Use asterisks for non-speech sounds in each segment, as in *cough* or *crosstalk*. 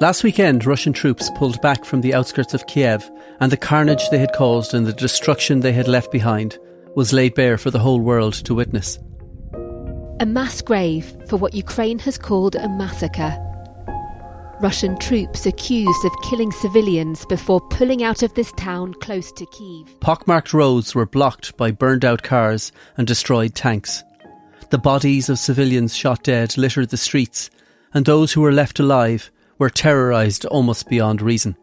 Last weekend, Russian troops pulled back from the outskirts of Kiev, and the carnage they had caused and the destruction they had left behind was laid bare for the whole world to witness. A mass grave for what Ukraine has called a massacre. Russian troops accused of killing civilians before pulling out of this town close to Kiev. Pockmarked roads were blocked by burned out cars and destroyed tanks. The bodies of civilians shot dead littered the streets, and those who were left alive were terrorised almost beyond reason.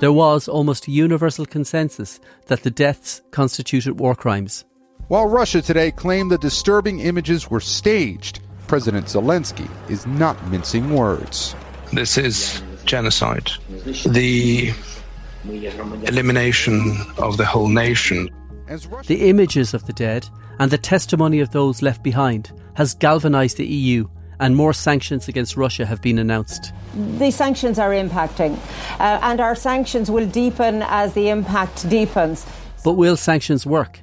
There was almost universal consensus that the deaths constituted war crimes. While Russia today claimed the disturbing images were staged, President Zelensky is not mincing words. This is genocide. The elimination of the whole nation. The images of the dead and the testimony of those left behind has galvanised the EU and more sanctions against Russia have been announced. The sanctions are impacting, uh, and our sanctions will deepen as the impact deepens. But will sanctions work?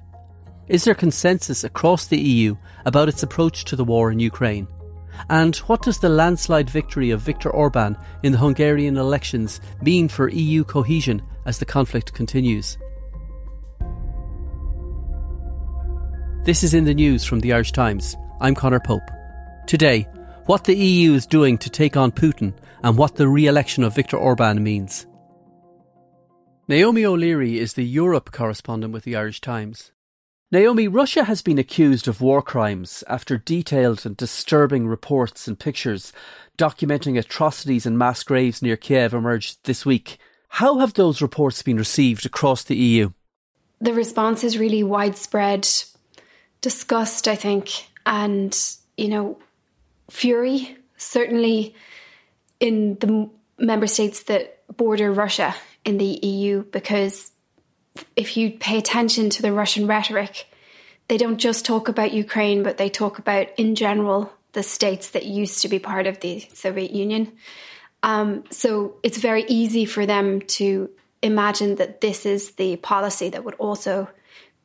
Is there consensus across the EU about its approach to the war in Ukraine? And what does the landslide victory of Viktor Orban in the Hungarian elections mean for EU cohesion as the conflict continues? This is in the news from the Irish Times. I'm Conor Pope. Today, what the EU is doing to take on Putin and what the re election of Viktor Orban means. Naomi O'Leary is the Europe correspondent with the Irish Times. Naomi, Russia has been accused of war crimes after detailed and disturbing reports and pictures documenting atrocities and mass graves near Kiev emerged this week. How have those reports been received across the EU? The response is really widespread disgust, I think, and, you know, fury, certainly in the member states that border Russia in the EU, because if you pay attention to the Russian rhetoric, they don't just talk about Ukraine, but they talk about, in general, the states that used to be part of the Soviet Union. Um, so it's very easy for them to imagine that this is the policy that would also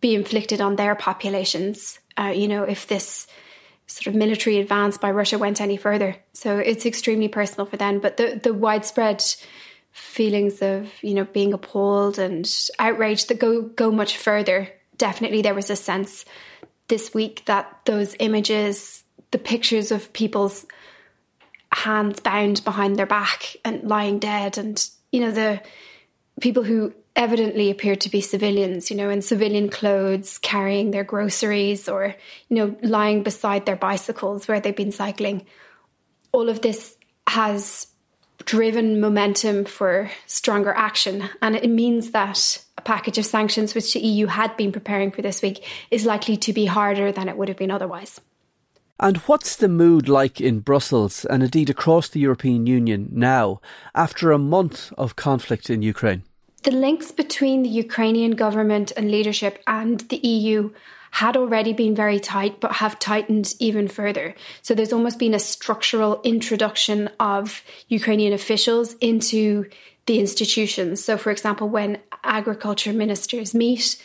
be inflicted on their populations. Uh, you know, if this sort of military advance by Russia went any further. So it's extremely personal for them. But the, the widespread feelings of, you know, being appalled and outraged that go go much further. Definitely there was a sense this week that those images, the pictures of people's hands bound behind their back and lying dead and you know the people who evidently appeared to be civilians, you know, in civilian clothes, carrying their groceries or, you know, lying beside their bicycles where they've been cycling. All of this has driven momentum for stronger action. And it means that a package of sanctions, which the EU had been preparing for this week, is likely to be harder than it would have been otherwise. And what's the mood like in Brussels and indeed across the European Union now, after a month of conflict in Ukraine? The links between the Ukrainian government and leadership and the EU had already been very tight, but have tightened even further. So there's almost been a structural introduction of Ukrainian officials into the institutions. So, for example, when agriculture ministers meet,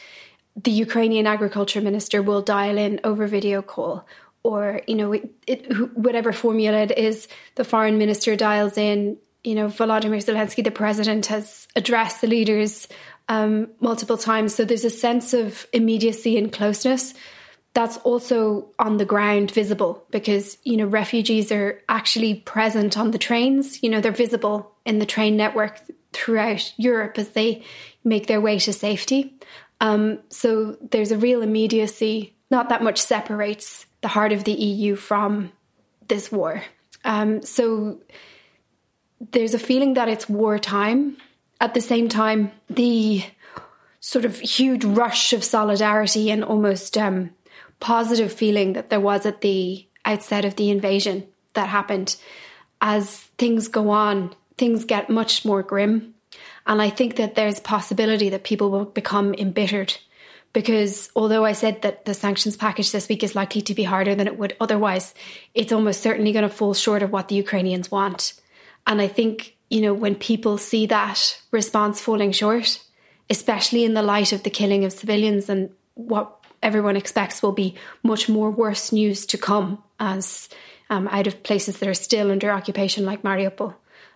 the Ukrainian agriculture minister will dial in over video call. Or, you know, it, it, whatever formula it is, the foreign minister dials in, you know, Volodymyr Zelensky, the president, has addressed the leaders um, multiple times. So there's a sense of immediacy and closeness that's also on the ground visible because, you know, refugees are actually present on the trains. You know, they're visible in the train network throughout Europe as they make their way to safety. Um, so there's a real immediacy. Not that much separates the heart of the EU from this war. Um, so there's a feeling that it's wartime. At the same time, the sort of huge rush of solidarity and almost um, positive feeling that there was at the outset of the invasion that happened. As things go on, things get much more grim. And I think that there's possibility that people will become embittered because although I said that the sanctions package this week is likely to be harder than it would otherwise, it's almost certainly going to fall short of what the Ukrainians want. And I think, you know, when people see that response falling short, especially in the light of the killing of civilians and what everyone expects will be much more worse news to come as um, out of places that are still under occupation, like Mariupol.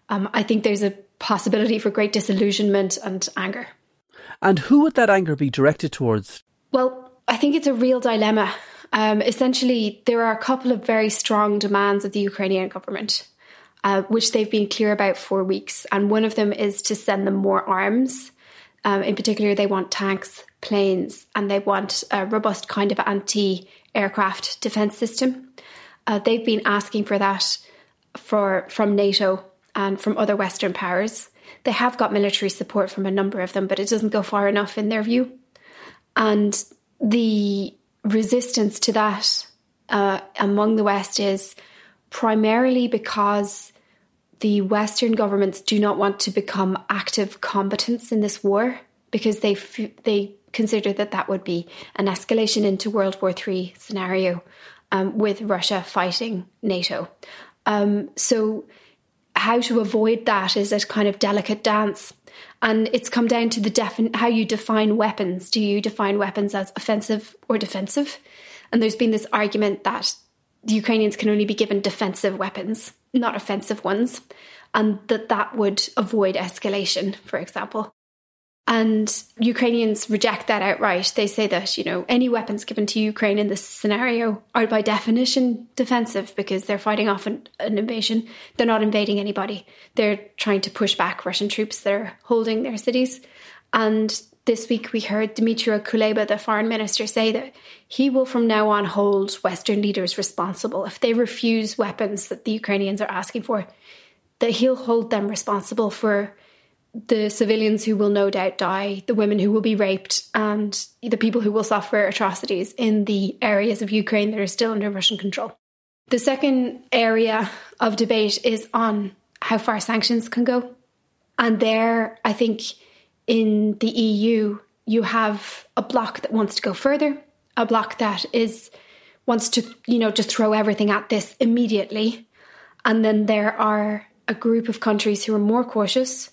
Um, I think there's a possibility for great disillusionment and anger. And who would that anger be directed towards? Well, I think it's a real dilemma. Um, essentially, there are a couple of very strong demands of the Ukrainian government, uh, which they've been clear about for weeks. And one of them is to send them more arms. Um, in particular, they want tanks, planes, and they want a robust kind of anti aircraft defense system. Uh, they've been asking for that for from NATO and from other Western powers. They have got military support from a number of them, but it doesn't go far enough in their view. And the resistance to that uh, among the West is primarily because the Western governments do not want to become active combatants in this war because they f- they consider that that would be an escalation into World War III scenario um, with Russia fighting NATO. Um, so how to avoid that is a kind of delicate dance. And it's come down to the defin- how you define weapons. Do you define weapons as offensive or defensive? And there's been this argument that the Ukrainians can only be given defensive weapons, not offensive ones, and that that would avoid escalation, for example. And Ukrainians reject that outright. They say that, you know, any weapons given to Ukraine in this scenario are by definition defensive because they're fighting off an, an, invasion. They're not invading anybody. They're trying to push back Russian troops that are holding their cities. And this week we heard Dmytro Kuleba, the foreign minister, say that he will from now on hold Western leaders responsible if they refuse weapons that the Ukrainians are asking for, that he'll hold them responsible for the civilians who will no doubt die, the women who will be raped, and the people who will suffer atrocities in the areas of Ukraine that are still under Russian control. The second area of debate is on how far sanctions can go. And there, I think in the EU, you have a bloc that wants to go further, a bloc that is wants to, you know, just throw everything at this immediately. And then there are a group of countries who are more cautious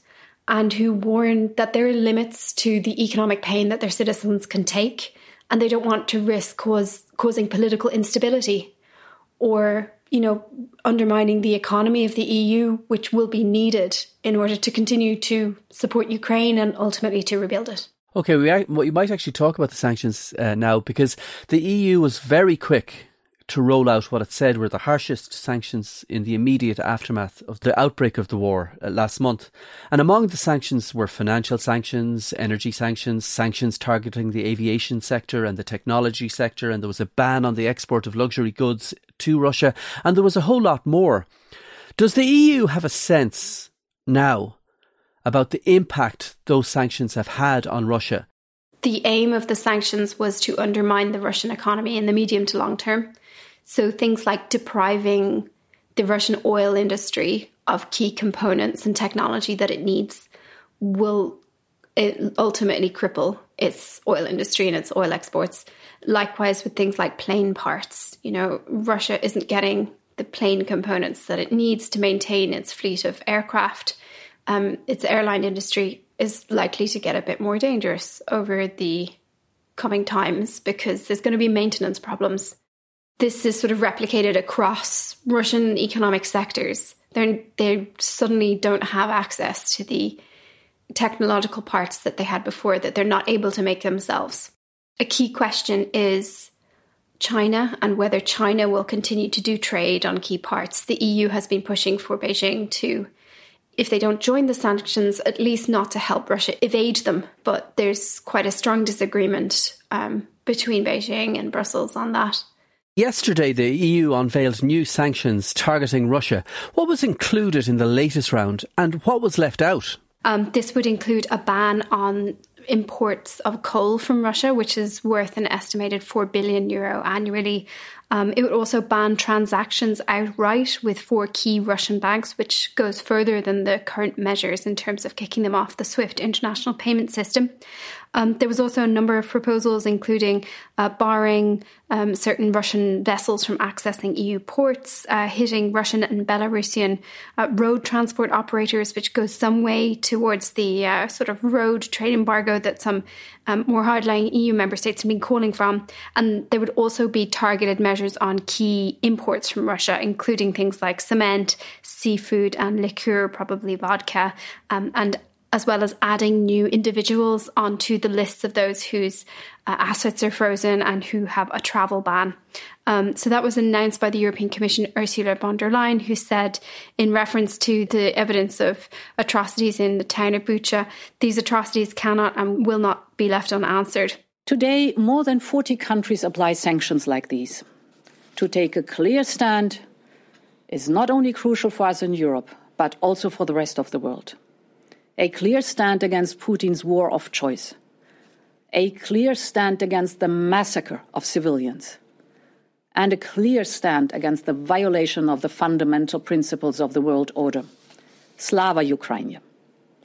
and who warn that there are limits to the economic pain that their citizens can take, and they don't want to risk cause, causing political instability or you know undermining the economy of the EU, which will be needed in order to continue to support Ukraine and ultimately to rebuild it. Okay, we, well, you might actually talk about the sanctions uh, now because the EU was very quick to roll out what it said were the harshest sanctions in the immediate aftermath of the outbreak of the war uh, last month. And among the sanctions were financial sanctions, energy sanctions, sanctions targeting the aviation sector and the technology sector, and there was a ban on the export of luxury goods to Russia, and there was a whole lot more. Does the EU have a sense now about the impact those sanctions have had on Russia? The aim of the sanctions was to undermine the Russian economy in the medium to long term. So things like depriving the Russian oil industry of key components and technology that it needs will ultimately cripple its oil industry and its oil exports. Likewise, with things like plane parts, you know, Russia isn't getting the plane components that it needs to maintain its fleet of aircraft. Um, its airline industry is likely to get a bit more dangerous over the coming times because there's going to be maintenance problems this is sort of replicated across Russian economic sectors. They're, they suddenly don't have access to the technological parts that they had before that they're not able to make themselves. A key question is China and whether China will continue to do trade on key parts. The EU has been pushing for Beijing to, if they don't join the sanctions, at least not to help Russia evade them. But there's quite a strong disagreement um, between Beijing and Brussels on that. Yesterday, the EU unveiled new sanctions targeting Russia. What was included in the latest round and what was left out? Um, this would include a ban on imports of coal from Russia, which is worth an estimated 4 billion euro annually. Um, it would also ban transactions outright with four key Russian banks, which goes further than the current measures in terms of kicking them off the SWIFT international payment system. Um, there was also a number of proposals, including uh, barring um, certain Russian vessels from accessing EU ports, uh, hitting Russian and Belarusian uh, road transport operators, which goes some way towards the uh, sort of road trade embargo that some um, more hardline EU member states have been calling from. And there would also be targeted measures on key imports from Russia, including things like cement, seafood, and liqueur, probably vodka, um, and as well as adding new individuals onto the lists of those whose uh, assets are frozen and who have a travel ban. Um, so that was announced by the European Commission Ursula von der Leyen, who said, in reference to the evidence of atrocities in the town of Bucha, these atrocities cannot and will not be left unanswered. Today, more than 40 countries apply sanctions like these. To take a clear stand is not only crucial for us in Europe, but also for the rest of the world a clear stand against Putin's war of choice, a clear stand against the massacre of civilians, and a clear stand against the violation of the fundamental principles of the world order. Slava Ukraini.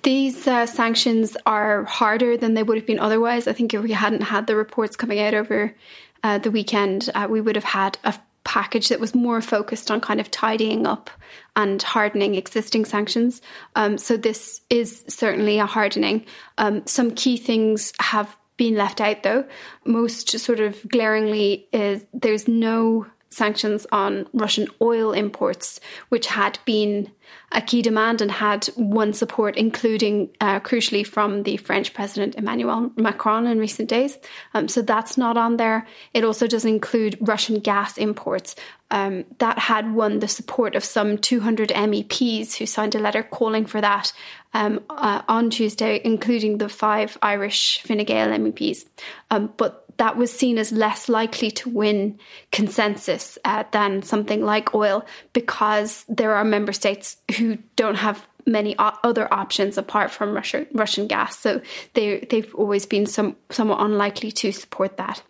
These uh, sanctions are harder than they would have been otherwise. I think if we hadn't had the reports coming out over uh, the weekend, uh, we would have had a package that was more focused on kind of tidying up and hardening existing sanctions. Um, so this is certainly a hardening. Um, some key things have been left out though. Most sort of glaringly is there's no sanctions on Russian oil imports, which had been a key demand and had won support, including uh, crucially from the French President Emmanuel Macron in recent days. Um, so that's not on there. It also doesn't include Russian gas imports. Um, that had won the support of some 200 MEPs who signed a letter calling for that um, uh, on Tuesday, including the five Irish Fine Gael MEPs. Um, but that was seen as less likely to win consensus uh, than something like oil because there are member states who don't have many other options apart from Russia, Russian gas. So they, they've always been some, somewhat unlikely to support that.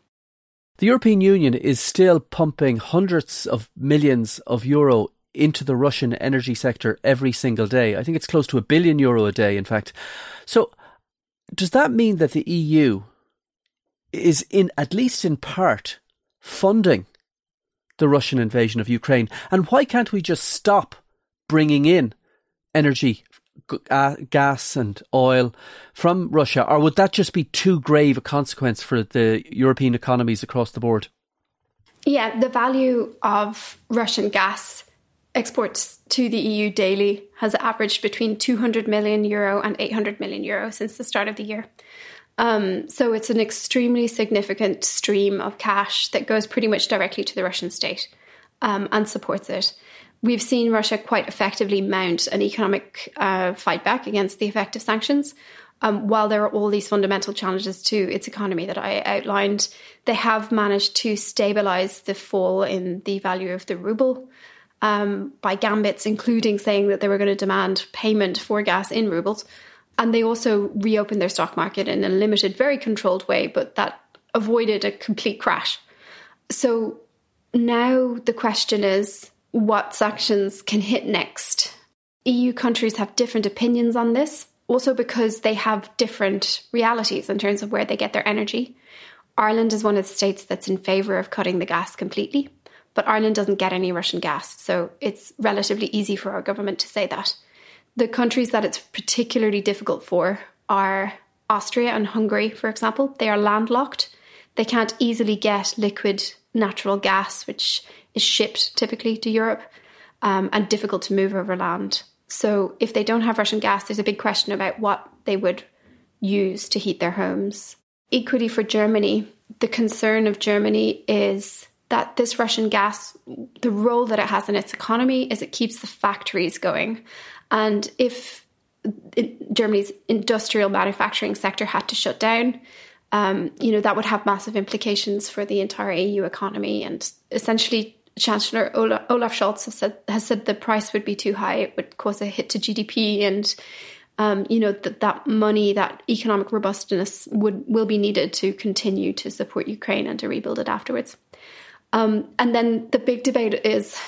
The European Union is still pumping hundreds of millions of euro into the Russian energy sector every single day. I think it's close to a billion euro a day, in fact. So, does that mean that the EU is in at least in part funding the Russian invasion of Ukraine. And why can't we just stop bringing in energy, uh, gas, and oil from Russia? Or would that just be too grave a consequence for the European economies across the board? Yeah, the value of Russian gas exports to the EU daily has averaged between 200 million euro and 800 million euro since the start of the year. Um, so it's an extremely significant stream of cash that goes pretty much directly to the Russian state um, and supports it. We've seen Russia quite effectively mount an economic uh, fight back against the effect of sanctions. Um, while there are all these fundamental challenges to its economy that I outlined, they have managed to stabilize the fall in the value of the ruble um, by gambits, including saying that they were going to demand payment for gas in rubles. And they also reopened their stock market in a limited, very controlled way, but that avoided a complete crash. So now the question is what sanctions can hit next? EU countries have different opinions on this, also because they have different realities in terms of where they get their energy. Ireland is one of the states that's in favour of cutting the gas completely, but Ireland doesn't get any Russian gas, so it's relatively easy for our government to say that. The countries that it's particularly difficult for are Austria and Hungary, for example. They are landlocked. They can't easily get liquid natural gas, which is shipped typically to Europe um, and difficult to move over land. So, if they don't have Russian gas, there's a big question about what they would use to heat their homes. Equally for Germany, the concern of Germany is that this Russian gas, the role that it has in its economy is it keeps the factories going. And if Germany's industrial manufacturing sector had to shut down, um, you know, that would have massive implications for the entire EU economy. And essentially, Chancellor Olaf, Olaf Scholz has said, has said the price would be too high. It would cause a hit to GDP, and um, you know that that money, that economic robustness, would will be needed to continue to support Ukraine and to rebuild it afterwards. Um, and then the big debate is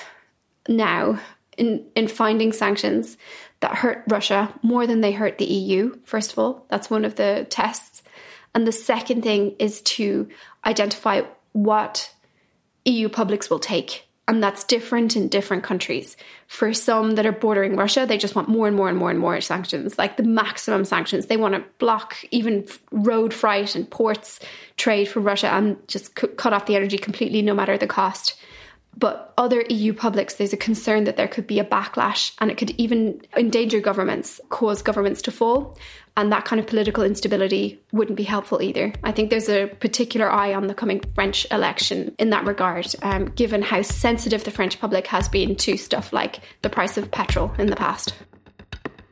now in, in finding sanctions that hurt Russia more than they hurt the EU, first of all. That's one of the tests. And the second thing is to identify what EU publics will take. And that's different in different countries. For some that are bordering Russia, they just want more and more and more and more sanctions, like the maximum sanctions. They want to block even road freight and ports trade for Russia and just cut off the energy completely, no matter the cost. But other EU publics, there's a concern that there could be a backlash and it could even endanger governments, cause governments to fall. And that kind of political instability wouldn't be helpful either. I think there's a particular eye on the coming French election in that regard, um, given how sensitive the French public has been to stuff like the price of petrol in the past.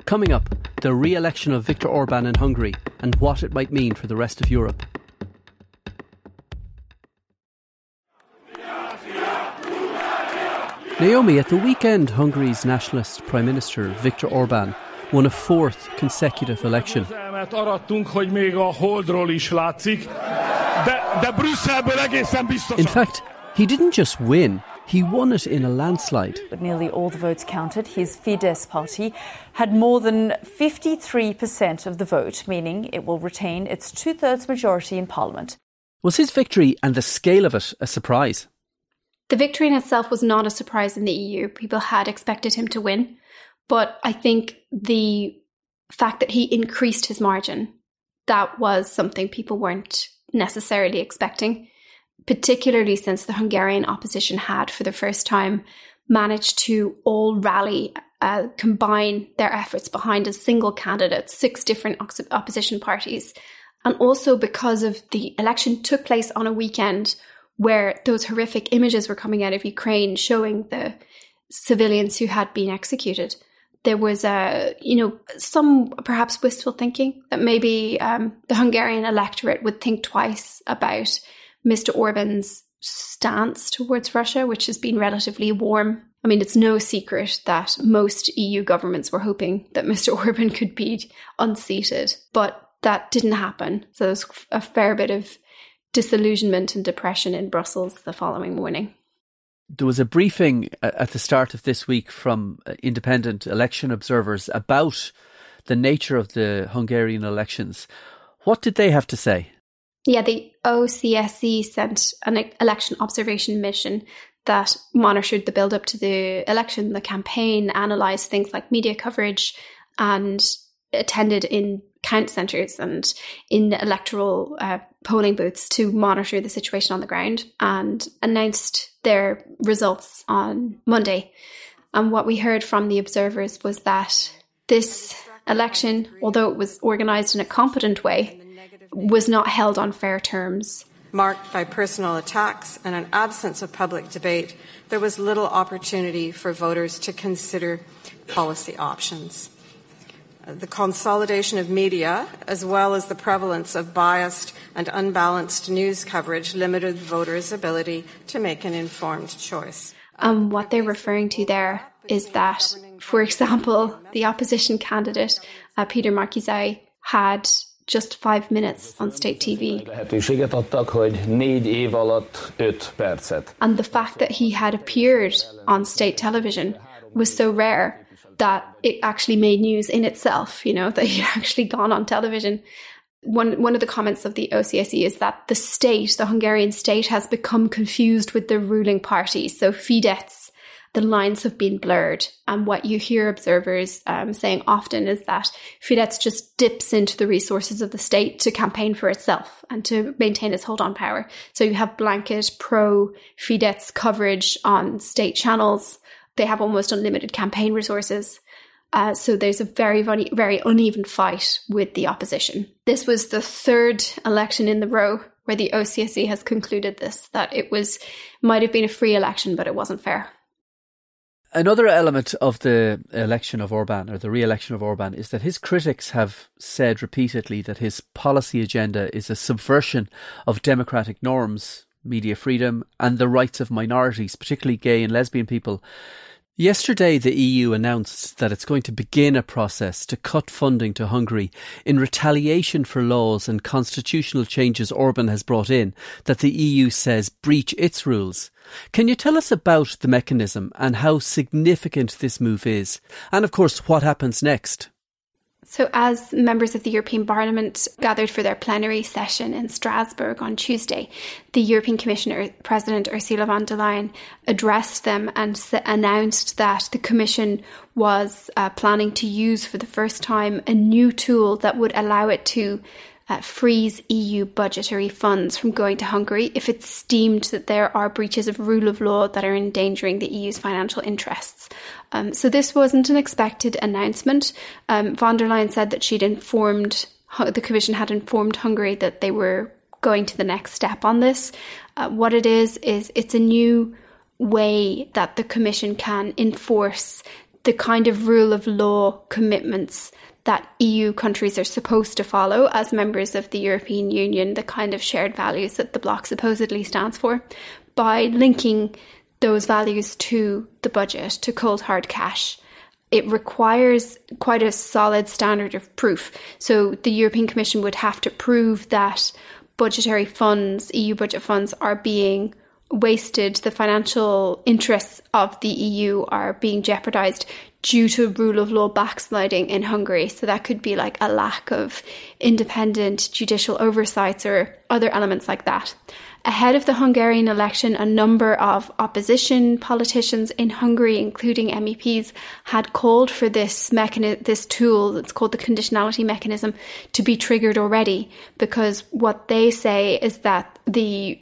Coming up, the re election of Viktor Orban in Hungary and what it might mean for the rest of Europe. Naomi, at the weekend, Hungary's nationalist Prime Minister Viktor Orban won a fourth consecutive election. In fact, he didn't just win, he won it in a landslide. But nearly all the votes counted. His Fidesz party had more than 53% of the vote, meaning it will retain its two thirds majority in parliament. Was his victory and the scale of it a surprise? The victory in itself was not a surprise in the EU. People had expected him to win. But I think the fact that he increased his margin, that was something people weren't necessarily expecting, particularly since the Hungarian opposition had, for the first time, managed to all rally, uh, combine their efforts behind a single candidate, six different opposition parties. And also because of the election took place on a weekend where those horrific images were coming out of Ukraine showing the civilians who had been executed. There was a, you know, some perhaps wistful thinking that maybe um, the Hungarian electorate would think twice about Mr. Orban's stance towards Russia, which has been relatively warm. I mean, it's no secret that most EU governments were hoping that Mr. *laughs* Orban could be unseated, but that didn't happen. So there's a fair bit of disillusionment and depression in Brussels the following morning. There was a briefing at the start of this week from uh, independent election observers about the nature of the Hungarian elections. What did they have to say? Yeah, the OSCE sent an election observation mission that monitored the build up to the election, the campaign, analysed things like media coverage, and attended in count centres and in electoral uh, polling booths to monitor the situation on the ground and announced their results on Monday. And what we heard from the observers was that this election, although it was organised in a competent way, was not held on fair terms. Marked by personal attacks and an absence of public debate, there was little opportunity for voters to consider policy options the consolidation of media, as well as the prevalence of biased and unbalanced news coverage, limited voters' ability to make an informed choice. Um, what they're referring to there is that, for example, the opposition candidate, uh, Peter Márki-Zay, had just five minutes on state TV. And the fact that he had appeared on state television was so rare that it actually made news in itself, you know, *laughs* that he'd actually gone on television. One, one of the comments of the OCSE is that the state, the Hungarian state, has become confused with the ruling party. So Fidesz, the lines have been blurred. And what you hear observers um, saying often is that Fidesz just dips into the resources of the state to campaign for itself and to maintain its hold on power. So you have blanket pro Fidesz coverage on state channels they have almost unlimited campaign resources. Uh, so there's a very, very, very uneven fight with the opposition. This was the third election in the row where the OCSE has concluded this that it was might have been a free election, but it wasn't fair. Another element of the election of Orban or the re-election of Orban is that his critics have said repeatedly that his policy agenda is a subversion of democratic norms, media freedom, and the rights of minorities, particularly gay and lesbian people. Yesterday, the EU announced that it's going to begin a process to cut funding to Hungary in retaliation for laws and constitutional changes Orban has brought in that the EU says breach its rules. Can you tell us about the mechanism and how significant this move is? And of course, what happens next? So, as members of the European Parliament gathered for their plenary session in Strasbourg on Tuesday, the European Commissioner President Ursula von der Leyen addressed them and announced that the Commission was uh, planning to use for the first time a new tool that would allow it to uh, freeze EU budgetary funds from going to Hungary if it's deemed that there are breaches of rule of law that are endangering the EU's financial interests. Um, so this wasn't an expected announcement. Um, von der Leyen said that she'd informed the Commission had informed Hungary that they were going to the next step on this. Uh, what it is is it's a new way that the Commission can enforce the kind of rule of law commitments that EU countries are supposed to follow as members of the European Union, the kind of shared values that the bloc supposedly stands for, by linking those values to the budget, to cold hard cash. It requires quite a solid standard of proof. So the European Commission would have to prove that budgetary funds, EU budget funds, are being wasted, the financial interests of the EU are being jeopardized due to rule of law backsliding in Hungary. So that could be like a lack of independent judicial oversights or other elements like that. Ahead of the Hungarian election, a number of opposition politicians in Hungary, including MEPs, had called for this mechanism, this tool that's called the conditionality mechanism to be triggered already, because what they say is that the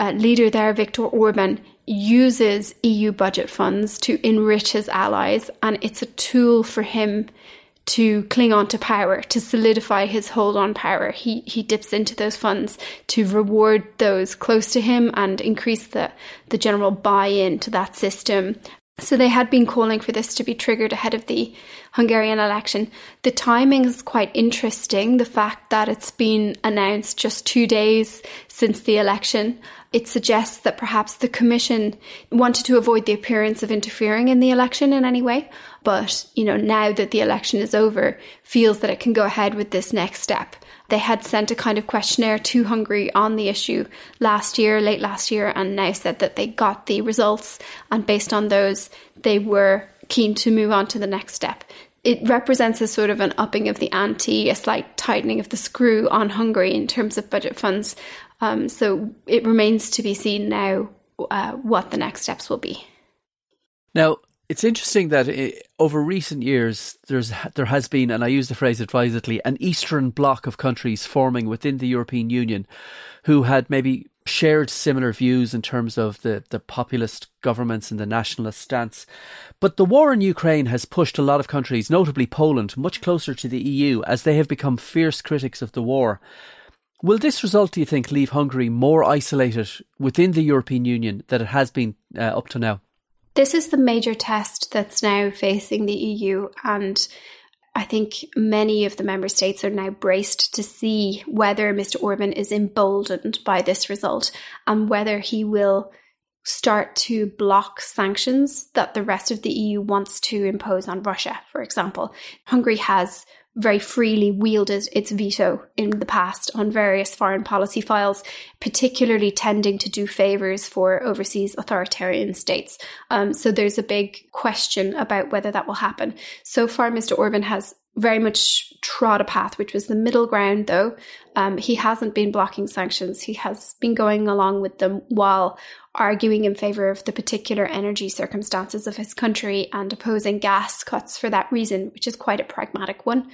uh, leader there, Viktor Orban, uses EU budget funds to enrich his allies, and it's a tool for him to cling on to power, to solidify his hold on power. He he dips into those funds to reward those close to him and increase the, the general buy-in to that system. So they had been calling for this to be triggered ahead of the Hungarian election. The timing is quite interesting. The fact that it's been announced just two days since the election it suggests that perhaps the Commission wanted to avoid the appearance of interfering in the election in any way, but, you know, now that the election is over, feels that it can go ahead with this next step. They had sent a kind of questionnaire to Hungary on the issue last year, late last year, and now said that they got the results, and based on those, they were keen to move on to the next step it represents a sort of an upping of the ante, a slight tightening of the screw on Hungary in terms of budget funds. Um, so it remains to be seen now uh, what the next steps will be. Now, it's interesting that it, over recent years, there's there has been, and I use the phrase advisedly, an Eastern bloc of countries forming within the European Union, who had maybe shared similar views in terms of the, the populist governments and the nationalist stance. But the war in Ukraine has pushed a lot of countries, notably Poland, much closer to the EU as they have become fierce critics of the war. Will this result, do you think, leave Hungary more isolated within the European Union than it has been uh, up to now? This is the major test that's now facing the EU, and I think many of the member states are now braced to see whether Mr. Orban is emboldened by this result and whether he will start to block sanctions that the rest of the EU wants to impose on Russia, for example. Hungary has very freely wielded its veto in the past on various foreign policy files, particularly tending to do favours for overseas authoritarian states. Um, so there's a big question about whether that will happen. So far, Mr. Orban has very much trod a path which was the middle ground, though. Um, he hasn't been blocking sanctions. He has been going along with them while arguing in favour of the particular energy circumstances of his country and opposing gas cuts for that reason, which is quite a pragmatic one.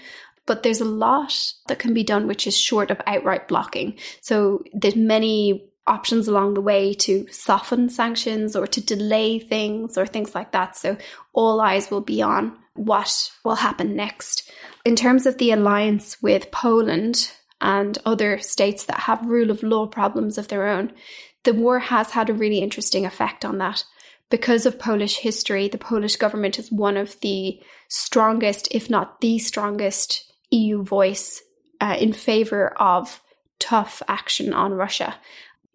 But there's a lot that can be done which is short of outright blocking. So there's many options along the way to soften sanctions or to delay things or things like that. So all eyes will be on what will happen next. In terms of the alliance with Poland and other states that have rule of law problems of their own, the war has had a really interesting effect on that. Because of Polish history, the Polish government is one of the strongest, if not the strongest, EU voice uh, in favor of tough action on Russia.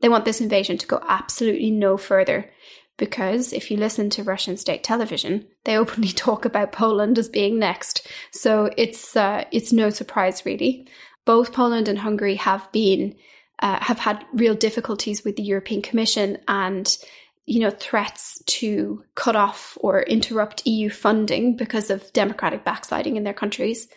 They want this invasion to go absolutely no further because if you listen to Russian state television, they openly *laughs* talk about Poland as being next. So it's uh, it's no surprise really. Both Poland and Hungary have been uh, have had real difficulties with the European Commission and you know threats to cut off or interrupt EU funding because of democratic backsliding in their countries.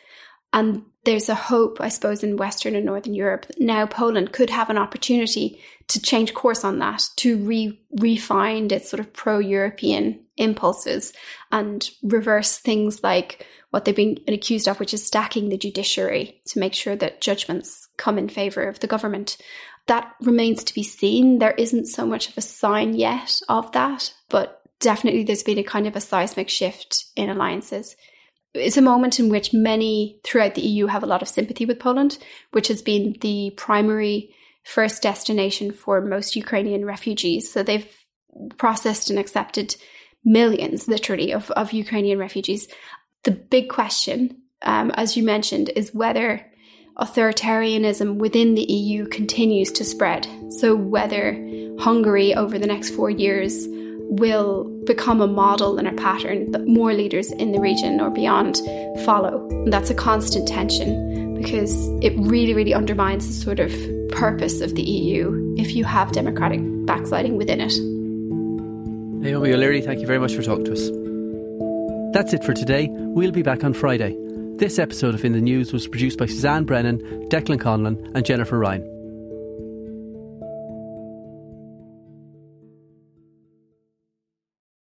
And there's a hope, I suppose, in Western and Northern Europe. That now Poland could have an opportunity to change course on that, to re refine its sort of pro European impulses and reverse things like what they've been accused of, which is stacking the judiciary to make sure that judgments come in favour of the government. That remains to be seen. There isn't so much of a sign yet of that, but definitely there's been a kind of a seismic shift in alliances. It's a moment in which many throughout the EU have a lot of sympathy with Poland, which has been the primary first destination for most Ukrainian refugees. So they've processed and accepted millions, literally, of, of Ukrainian refugees. The big question, um, as you mentioned, is whether authoritarianism within the EU continues to spread. So, whether Hungary over the next four years will become a model and a pattern that more leaders in the region or beyond follow. And that's a constant tension because it really, really undermines the sort of purpose of the EU if you have democratic backsliding within it. Naomi O'Leary, thank you very much for talking to us. That's it for today. We'll be back on Friday. This episode of In the News was produced by Suzanne Brennan, Declan Conlon, and Jennifer Ryan.